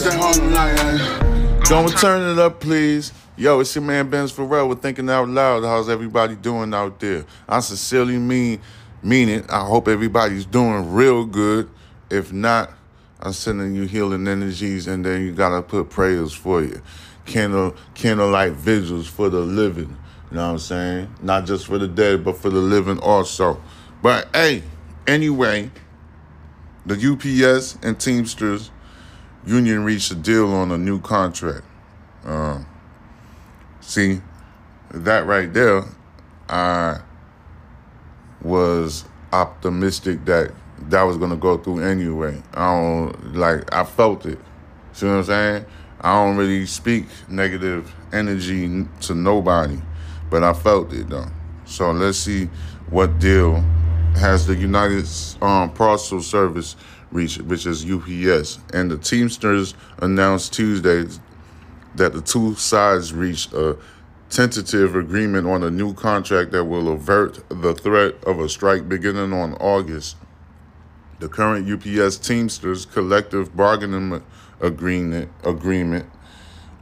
It's that Harlem night. Don't turn it up, please. Yo, it's your man Benz Pharrell with Thinking Out Loud. How's everybody doing out there? I sincerely mean mean it. I hope everybody's doing real good. If not, I'm sending you healing energies, and then you gotta put prayers for you. Candle candlelight vigils for the living. You know what I'm saying? Not just for the dead, but for the living also. But hey, anyway, the UPS and Teamsters union reached a deal on a new contract. Uh, see, that right there, I was optimistic that that was gonna go through anyway. I don't like I felt it. See what I'm saying? I don't really speak negative energy to nobody, but I felt it though. So let's see what deal has the United um, Parcel Service reached, which is UPS, and the Teamsters announced Tuesday that the two sides reached a tentative agreement on a new contract that will avert the threat of a strike beginning on August. The current UPS Teamsters collective bargaining agreement, agreement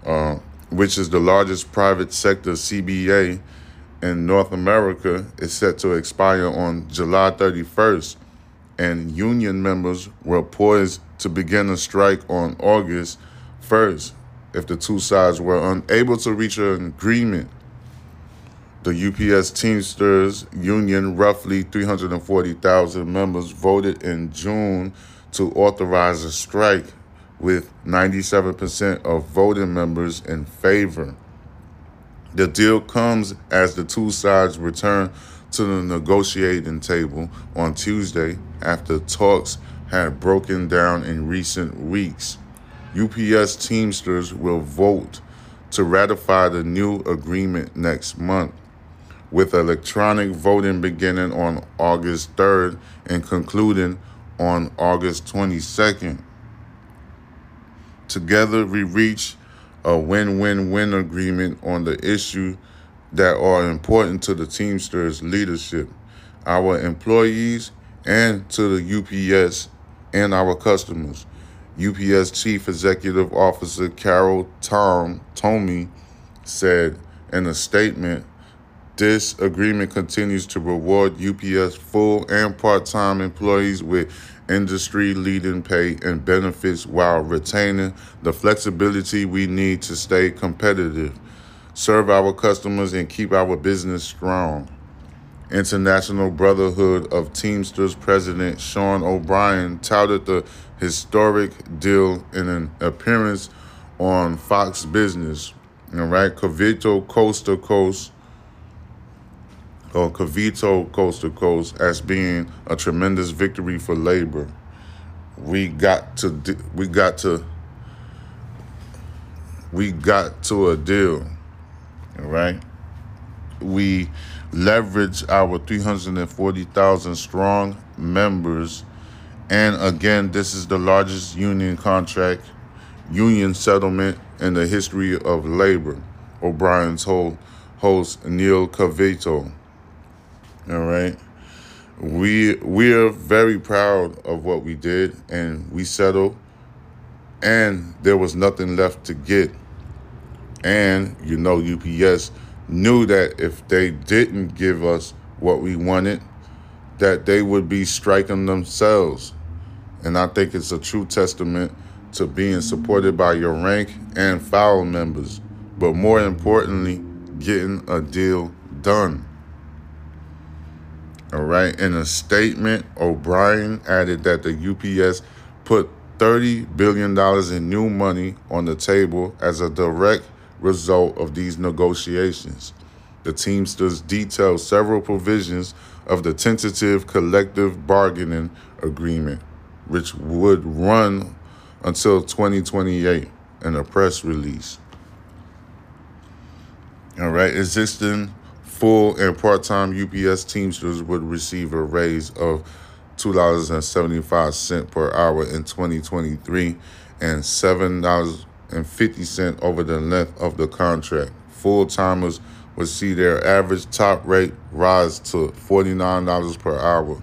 uh, which is the largest private sector CBA in North America, is set to expire on July 31st, and union members were poised to begin a strike on August 1st if the two sides were unable to reach an agreement. The UPS Teamsters Union, roughly 340,000 members, voted in June to authorize a strike with 97% of voting members in favor. The deal comes as the two sides return to the negotiating table on Tuesday after talks had broken down in recent weeks. UPS Teamsters will vote to ratify the new agreement next month, with electronic voting beginning on August 3rd and concluding on August 22nd. Together, we reach a win win win agreement on the issue that are important to the Teamsters leadership, our employees, and to the UPS and our customers. UPS Chief Executive Officer Carol Tom Tomé said in a statement, this agreement continues to reward UPS full and part-time employees with industry leading pay and benefits while retaining the flexibility we need to stay competitive, serve our customers, and keep our business strong. International Brotherhood of Teamsters President Sean O'Brien touted the historic deal in an appearance on Fox Business. All right, Cavuto Coast to Coast, or Cavuto Coast to Coast, as being a tremendous victory for labor. We got to, we got to, we got to a deal. All right, we leverage our 340,000 strong members and again, this is the largest union contract, union settlement in the history of labor. O'Brien's whole host Neil Cavuto. All right. We we are very proud of what we did and we settled and there was nothing left to get. And you know UPS knew that if they didn't give us what we wanted, that they would be striking themselves. And I think it's a true testament to being supported by your rank and file members, but more importantly, getting a deal done. All right. In a statement, O'Brien added that the UPS put $30 billion in new money on the table as a direct result of these negotiations. The Teamsters detailed several provisions of the tentative collective bargaining agreement, which would run until 2028 in a press release. All right, existing full and part time UPS Teamsters would receive a raise of $2.75 per hour in 2023 and $7.50 over the length of the contract. Full timers would see their average top rate rise to $49 per hour.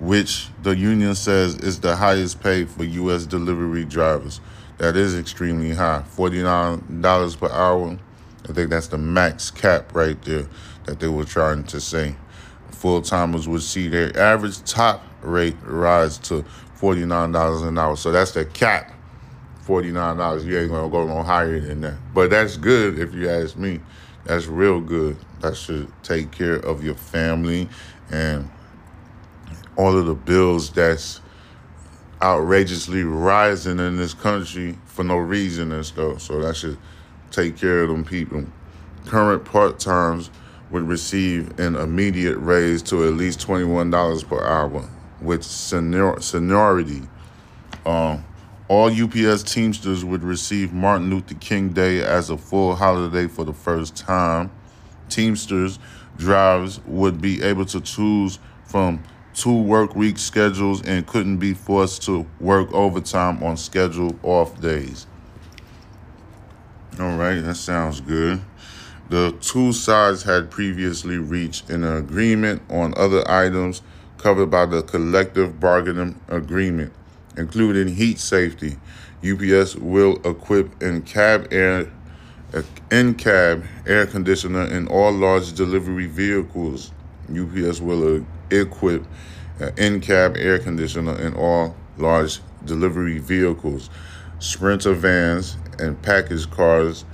which the union says is the highest paid for U.S. delivery drivers. That is extremely high, $49 per hour. I think that's the max cap right there that they were trying to say. Full timers would see their average top rate rise to $49 an hour. So that's the cap, $49. You ain't gonna go no higher than that. But that's good if you ask me. That's real good. That should take care of your family and all of the bills that's outrageously rising in this country for no reason and stuff. So that should take care of them people. Current part times would receive an immediate raise to at least $21 per hour with senior, seniority. Um, all UPS Teamsters would receive Martin Luther King Day as a full holiday for the first time. Teamsters drivers would be able to choose from two work week schedules and couldn't be forced to work overtime on scheduled off days. All right, that sounds good. The two sides had previously reached an agreement on other items covered by the collective bargaining agreement, including heat safety. UPS will equip in cab air in cab air conditioner in all large delivery vehicles. UPS will equip uh, in cab air conditioner in all large delivery vehicles, Sprinter vans, and package cars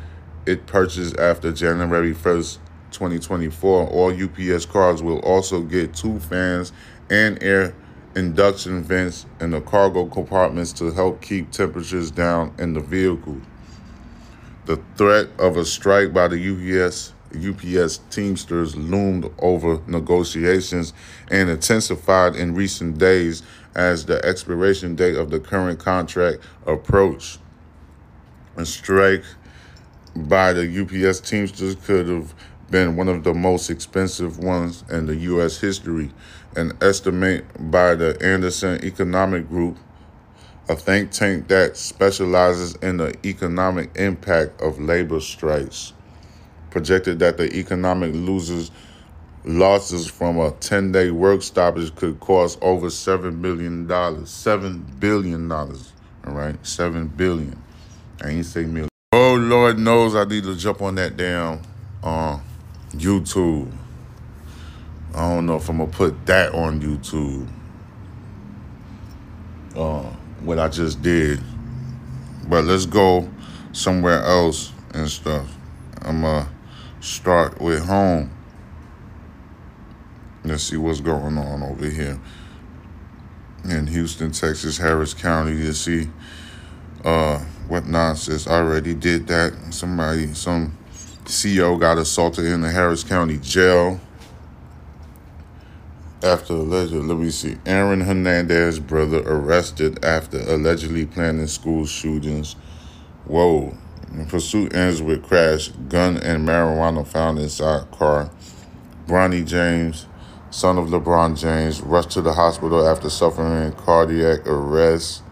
it purchased after January 1st, 2024. All UPS cars will also get two fans and air induction vents in the cargo compartments to help keep temperatures down in the vehicle. The threat of a strike by the UPS UPS Teamsters loomed over negotiations and intensified in recent days as the expiration date of the current contract approached. A strike by the UPS Teamsters could have been one of the most expensive ones in the U.S. history. An estimate by the Anderson Economic Group, a think tank that specializes in the economic impact of labor strikes projected that the economic losers losses from a 10-day work stoppage could cost over $7 billion. $7 billion. All right? 7 billion. I ain't say million. Oh, Lord knows I need to jump on that damn uh, YouTube. I don't know if I'm to put that on YouTube. Uh, what I just did. But let's go somewhere else and stuff. I'm gonna start with home. Let's see what's going on over here in Houston, Texas, Harris County You see uh, what nonsense. I already did that. Somebody, some CEO got assaulted in the Harris County jail after allegedly, let me see, Aaron Hernandez brother arrested after allegedly planning school shootings. Whoa, pursuit ends with crash, gun and marijuana found inside car. Bronny James, son of LeBron James, rushed to the hospital after suffering cardiac arrest.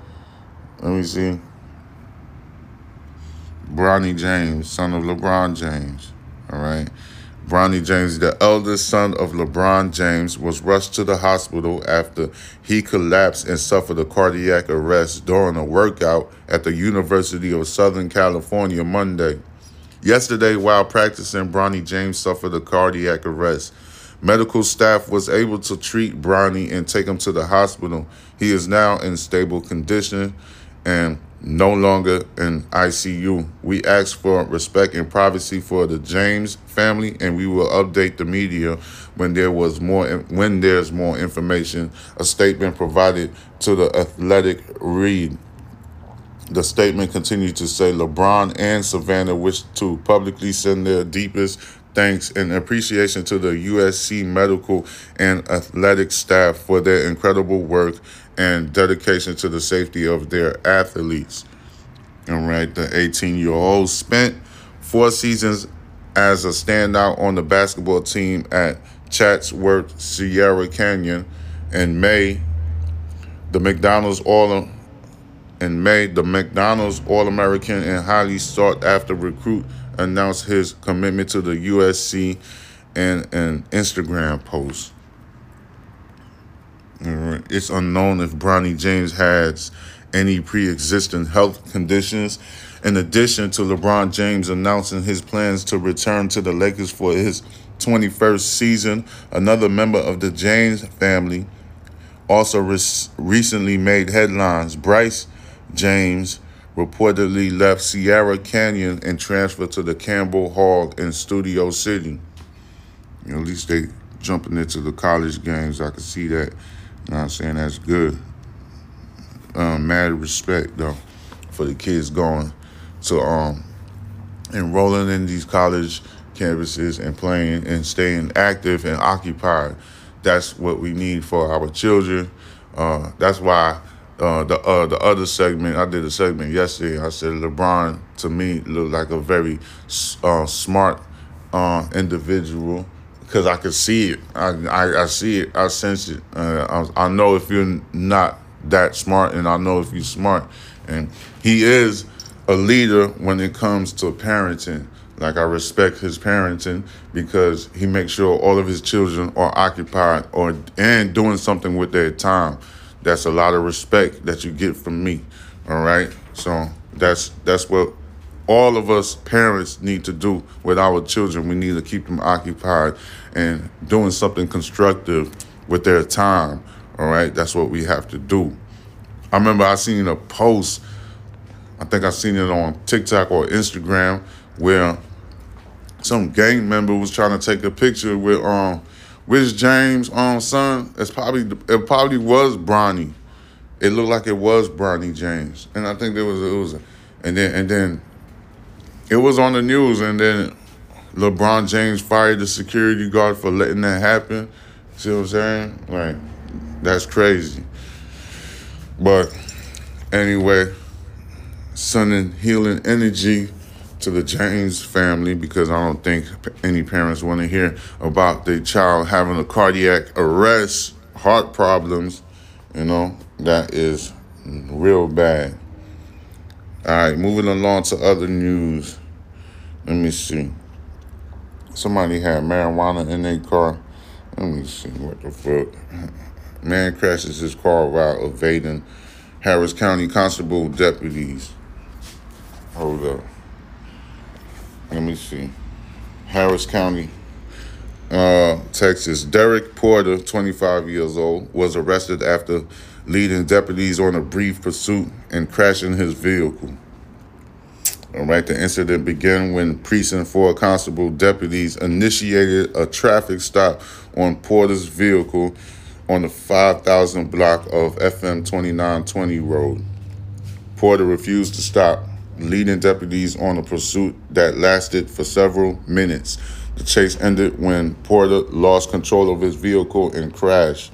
Let me see. Bronny James, son of LeBron James. All right. Bronny James, the eldest son of LeBron James, was rushed to the hospital after he collapsed and suffered a cardiac arrest during a workout at the University of Southern California Monday. Yesterday, while practicing, Bronny James suffered a cardiac arrest. Medical staff was able to treat Bronny and take him to the hospital. He is now in stable condition and no longer in ICU. We ask for respect and privacy for the James family, and we will update the media when there was more when there's more information. A statement provided to the Athletic read. The statement continued to say LeBron and Savannah wish to publicly send their deepest thanks and appreciation to the USC medical and athletic staff for their incredible work and dedication to the safety of their athletes. All right, the 18 year old spent four seasons as a standout on the basketball team at Chatsworth Sierra Canyon. In May, the McDonald's All in May, the McDonald's All American and highly sought after recruit announced his commitment to the USC in an Instagram post. It's unknown if Bronny James has any pre-existing health conditions. In addition to LeBron James announcing his plans to return to the Lakers for his 21st season, another member of the James family also recently made headlines. Bryce James reportedly left Sierra Canyon and transferred to the Campbell Hall in Studio City. You know, at least they jumping into the college games. I can see that. You know I'm saying? That's good. Um, mad respect though for the kids going to um enrolling in these college campuses and playing and staying active and occupied. That's what we need for our children. Uh, that's why uh, the uh, the other segment I did a segment yesterday. I said LeBron to me looked like a very uh, smart uh, individual because I could see it. I, I, I see it. I sense it. Uh, I, I know if you're not that smart, and I know if you're smart. And he is a leader when it comes to parenting. Like I respect his parenting because he makes sure all of his children are occupied or and doing something with their time. That's a lot of respect that you get from me. All right. So that's that's what all of us parents need to do with our children. We need to keep them occupied and doing something constructive with their time. All right, that's what we have to do. I remember I seen a post, I think I seen it on TikTok or Instagram, where some gang member was trying to take a picture with um with James' um son. It's probably it probably was Bronny. It looked like it was Bronny James, and I think there was it was, and then and then it was on the news, and then LeBron James fired the security guard for letting that happen. See what I'm saying? Like, that's crazy. But anyway, sending healing energy to the James family because I don't think any parents want to hear about their child having a cardiac arrest, heart problems. You know, that is real bad. All right, moving along to other news. Let me see. Somebody had marijuana in their car. Let me see what the fuck. Man crashes his car while evading Harris County Constable deputies. Hold up. Let me see. Harris County, uh, Texas. Derek Porter, 25 years old, was arrested after leading deputies on a brief pursuit and crashing his vehicle. All right, the incident began when Precinct 4 Constable deputies initiated a traffic stop on Porter's vehicle on the 5000 block of FM 2920 Road. Porter refused to stop, leading deputies on a pursuit that lasted for several minutes. The chase ended when Porter lost control of his vehicle and crashed.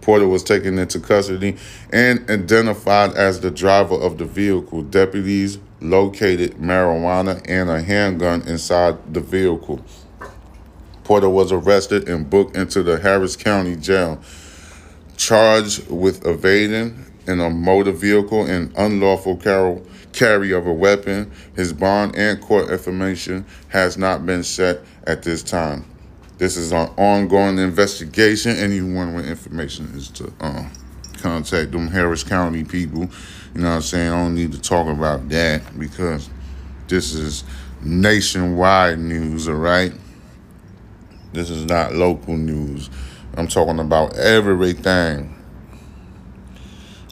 Porter was taken into custody and identified as the driver of the vehicle. Deputies located marijuana and a handgun inside the vehicle. Porter was arrested and booked into the Harris County Jail, charged with evading in a motor vehicle and unlawful car- carry of a weapon. His bond and court information has not been set at this time. This is an ongoing investigation. Anyone with information is to uh, contact them Harris County people. You know what I'm saying? I don't need to talk about that because this is nationwide news, all right? This is not local news. I'm talking about everything.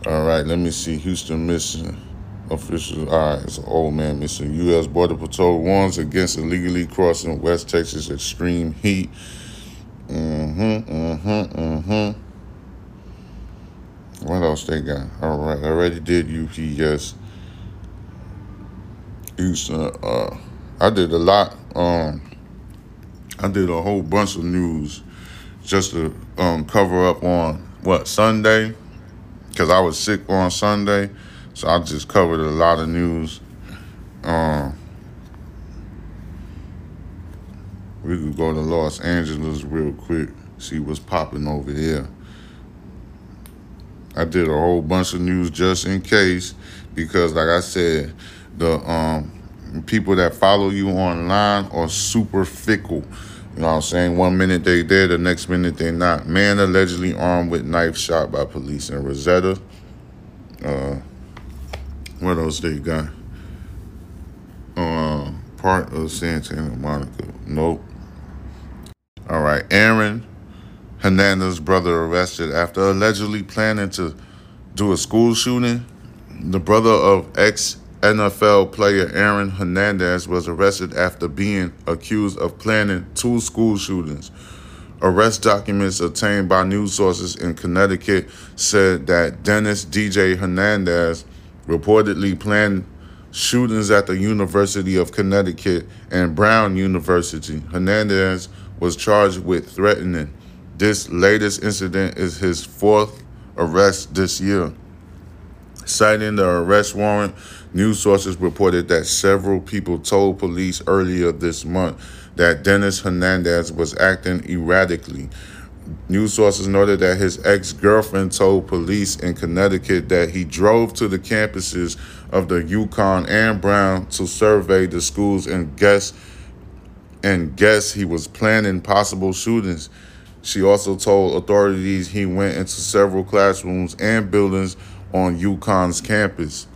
All right, let me see. Houston missing officials. All right, an old man missing. U.S. Border Patrol warns against illegally crossing West Texas extreme heat. Mm-hmm, mm-hmm, mm-hmm. What else they got? All right, I already did UPS. Houston. Uh, I did a lot. Um, I did a whole bunch of news just to um, cover up on what Sunday, because I was sick on Sunday, so I just covered a lot of news. Um, we could go to Los Angeles real quick, see what's popping over here. I did a whole bunch of news just in case because, like I said, the um, people that follow you online are super fickle. You know what I'm saying? One minute they there, the next minute they not. Man allegedly armed with knife shot by police in Reseda. Uh, what else they got? Uh, part of Santa Monica. Nope. All right, Aaron Hernandez's brother arrested after allegedly planning to do a school shooting. The brother of ex NFL player Aaron Hernandez was arrested after being accused of planning two school shootings. Arrest documents obtained by news sources in Connecticut said that Dennis DJ Hernandez reportedly planned shootings at the University of Connecticut and Brown University. Hernandez was charged with threatening. This latest incident is his fourth arrest this year. Citing the arrest warrant, news sources reported that several people told police earlier this month that Dennis Hernandez was acting erratically. News sources noted that his ex girlfriend told police in Connecticut that he drove to the campuses of the UConn and Brown to survey the schools and guess and guess he was planning possible shootings. She also told authorities he went into several classrooms and buildings on UConn's campus.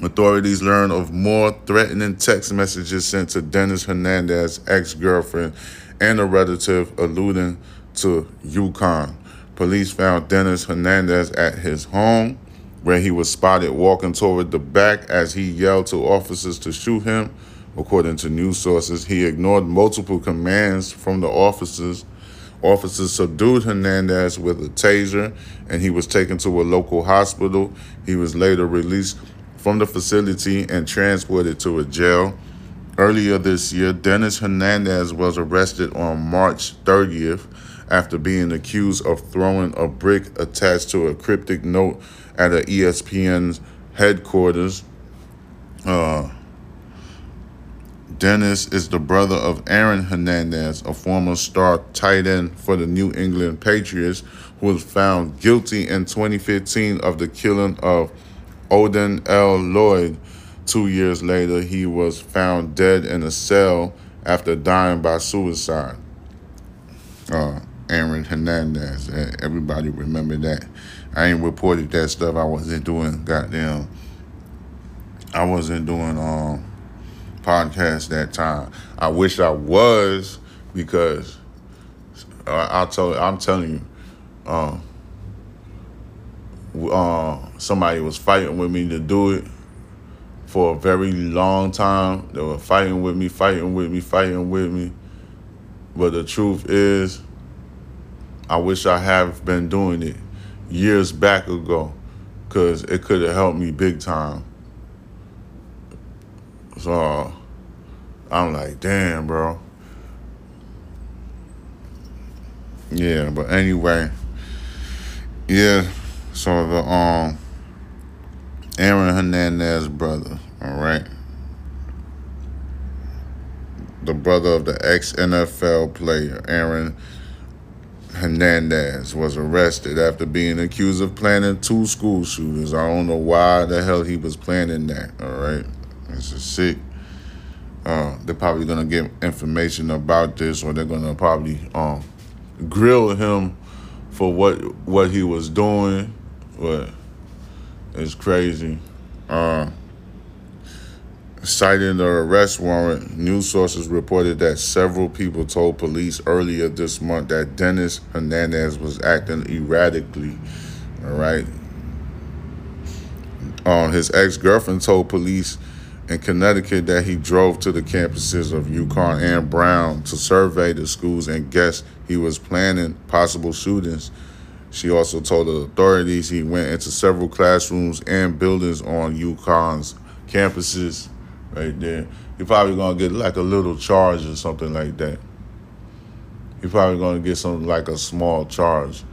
Authorities learned of more threatening text messages sent to Dennis Hernandez's ex girlfriend and a relative alluding to UConn. Police found Dennis Hernandez at his home, where he was spotted walking toward the back as he yelled to officers to shoot him. According to news sources, he ignored multiple commands from the officers. Officers subdued Hernandez with a taser and he was taken to a local hospital. He was later released from the facility and transported to a jail. Earlier this year, Dennis Hernandez was arrested on March 30th after being accused of throwing a brick attached to a cryptic note at an ESPN's headquarters. Uh, Dennis is the brother of Aaron Hernandez, a former star tight end for the New England Patriots, who was found guilty in 2015 of the killing of Odin L. Lloyd. Two years later, he was found dead in a cell after dying by suicide. Uh, Aaron Hernandez. Everybody remember that. I ain't reported that stuff. I wasn't doing goddamn. I wasn't doing um podcast that time. I wish I was because uh, I told I'm telling you, um, uh, somebody was fighting with me to do it for a very long time. They were fighting with me, fighting with me, fighting with me. But the truth is, I wish I have been doing it years back ago, cause it could have helped me big time. So I'm like, damn, bro. Yeah, but anyway, yeah. So the um, Aaron Hernandez brother, all right, the brother of the ex NFL player Aaron Hernandez was arrested after being accused of planning two school shootings. I don't know why the hell he was planning that. All right, this is sick. Uh, they're probably gonna get information about this, or they're gonna probably um, grill him for what what he was doing. But it's crazy. Uh, citing the arrest warrant, news sources reported that several people told police earlier this month that Dennis Hernandez was acting erratically. All right. Um, his ex girlfriend told police in Connecticut that he drove to the campuses of UConn and Brown to survey the schools and guess he was planning possible shootings. She also told the authorities he went into several classrooms and buildings on UConn's campuses right there. You're probably gonna get like a little charge or something like that. You're probably gonna get something like a small charge.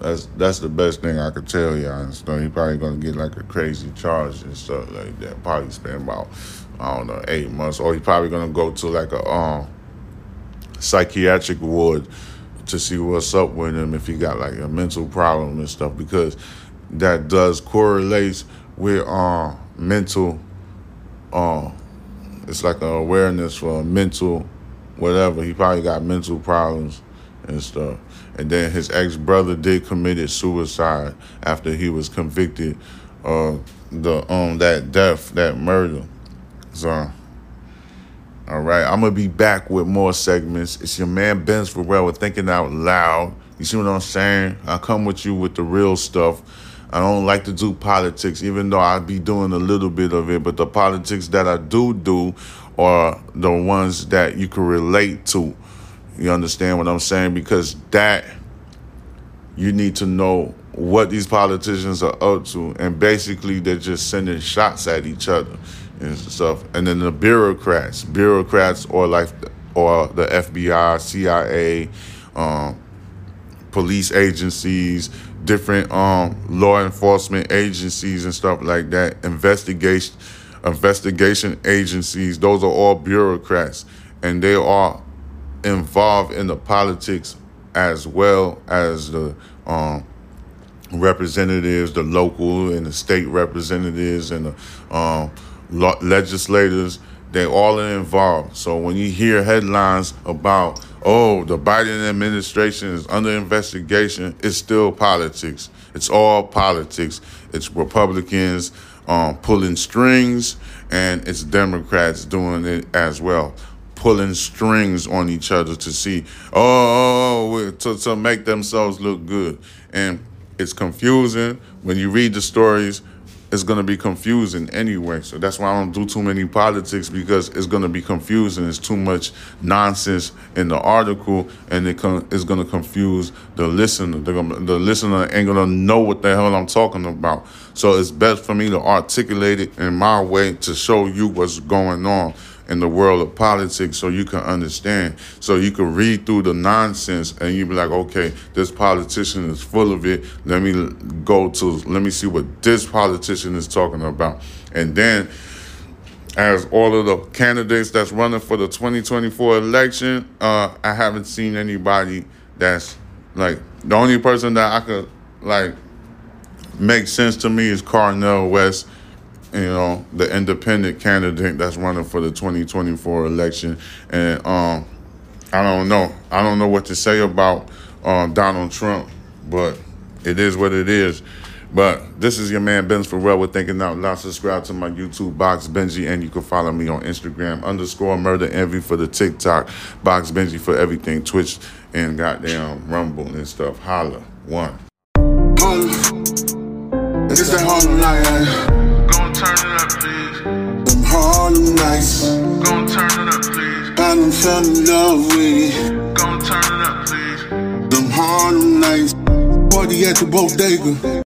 That's that's the best thing I could tell y'all. So he probably gonna get like a crazy charge and stuff like that. Probably spend about I don't know eight months, or he's probably gonna go to like a um psychiatric ward to see what's up with him if he got like a mental problem and stuff because that does correlate with uh mental uh it's like an awareness for mental whatever. He probably got mental problems and stuff. And then his ex brother did committed suicide after he was convicted of the um that death, that murder. So all right, I'm gonna be back with more segments. It's your man Benz Pharrell with Thinking Out Loud. You see what I'm saying? I come with you with the real stuff. I don't like to do politics, even though I be doing a little bit of it. But the politics that I do do are the ones that you can relate to. You understand what I'm saying? Because that you need to know what these politicians are up to, and basically they're just sending shots at each other and stuff. And then the bureaucrats, bureaucrats, or like, or the FBI, CIA, um, police agencies, different um, law enforcement agencies and stuff like that, investigation investigation agencies. Those are all bureaucrats, and they are involved in the politics as well as the um, representatives, the local and the state representatives, and the um, legislators. They all are involved. So when you hear headlines about oh, the Biden administration is under investigation, it's still politics. It's all politics. It's Republicans um, pulling strings, and it's Democrats doing it as well, pulling strings on each other to see, oh, to, to make themselves look good. And it's confusing when you read the stories it's going to be confusing anyway. So that's why I don't do too many politics because it's going to be confusing. It's too much nonsense in the article, and it con- it's going to confuse the listener. Gonna, the listener ain't going to know what the hell I'm talking about. So it's best for me to articulate it in my way to show you what's going on in the world of politics so you can understand. So you can read through the nonsense and you be like, okay, this politician is full of it. Let me go to, let me see what this politician is talking about. And then, as all of the candidates that's running for the 2024 election, uh, I haven't seen anybody that's like, the only person that I could like make sense to me is Cornel West you know, the independent candidate that's running for the 2024 election. And um, I don't know. I don't know what to say about um, Donald Trump, but it is what it is. But this is your man Benz Pharrell with Thinking Out Loud. Subscribe to my YouTube box Benji, and you can follow me on Instagram underscore Murder Envy for the TikTok box Benji for everything Twitch and goddamn Rumble and stuff. Holla one. It's that Them Harlem nights. Gon' turn it up, please. I done fell in love with it. Gon' turn it up, please. Them Harlem nights. Party at the bodega.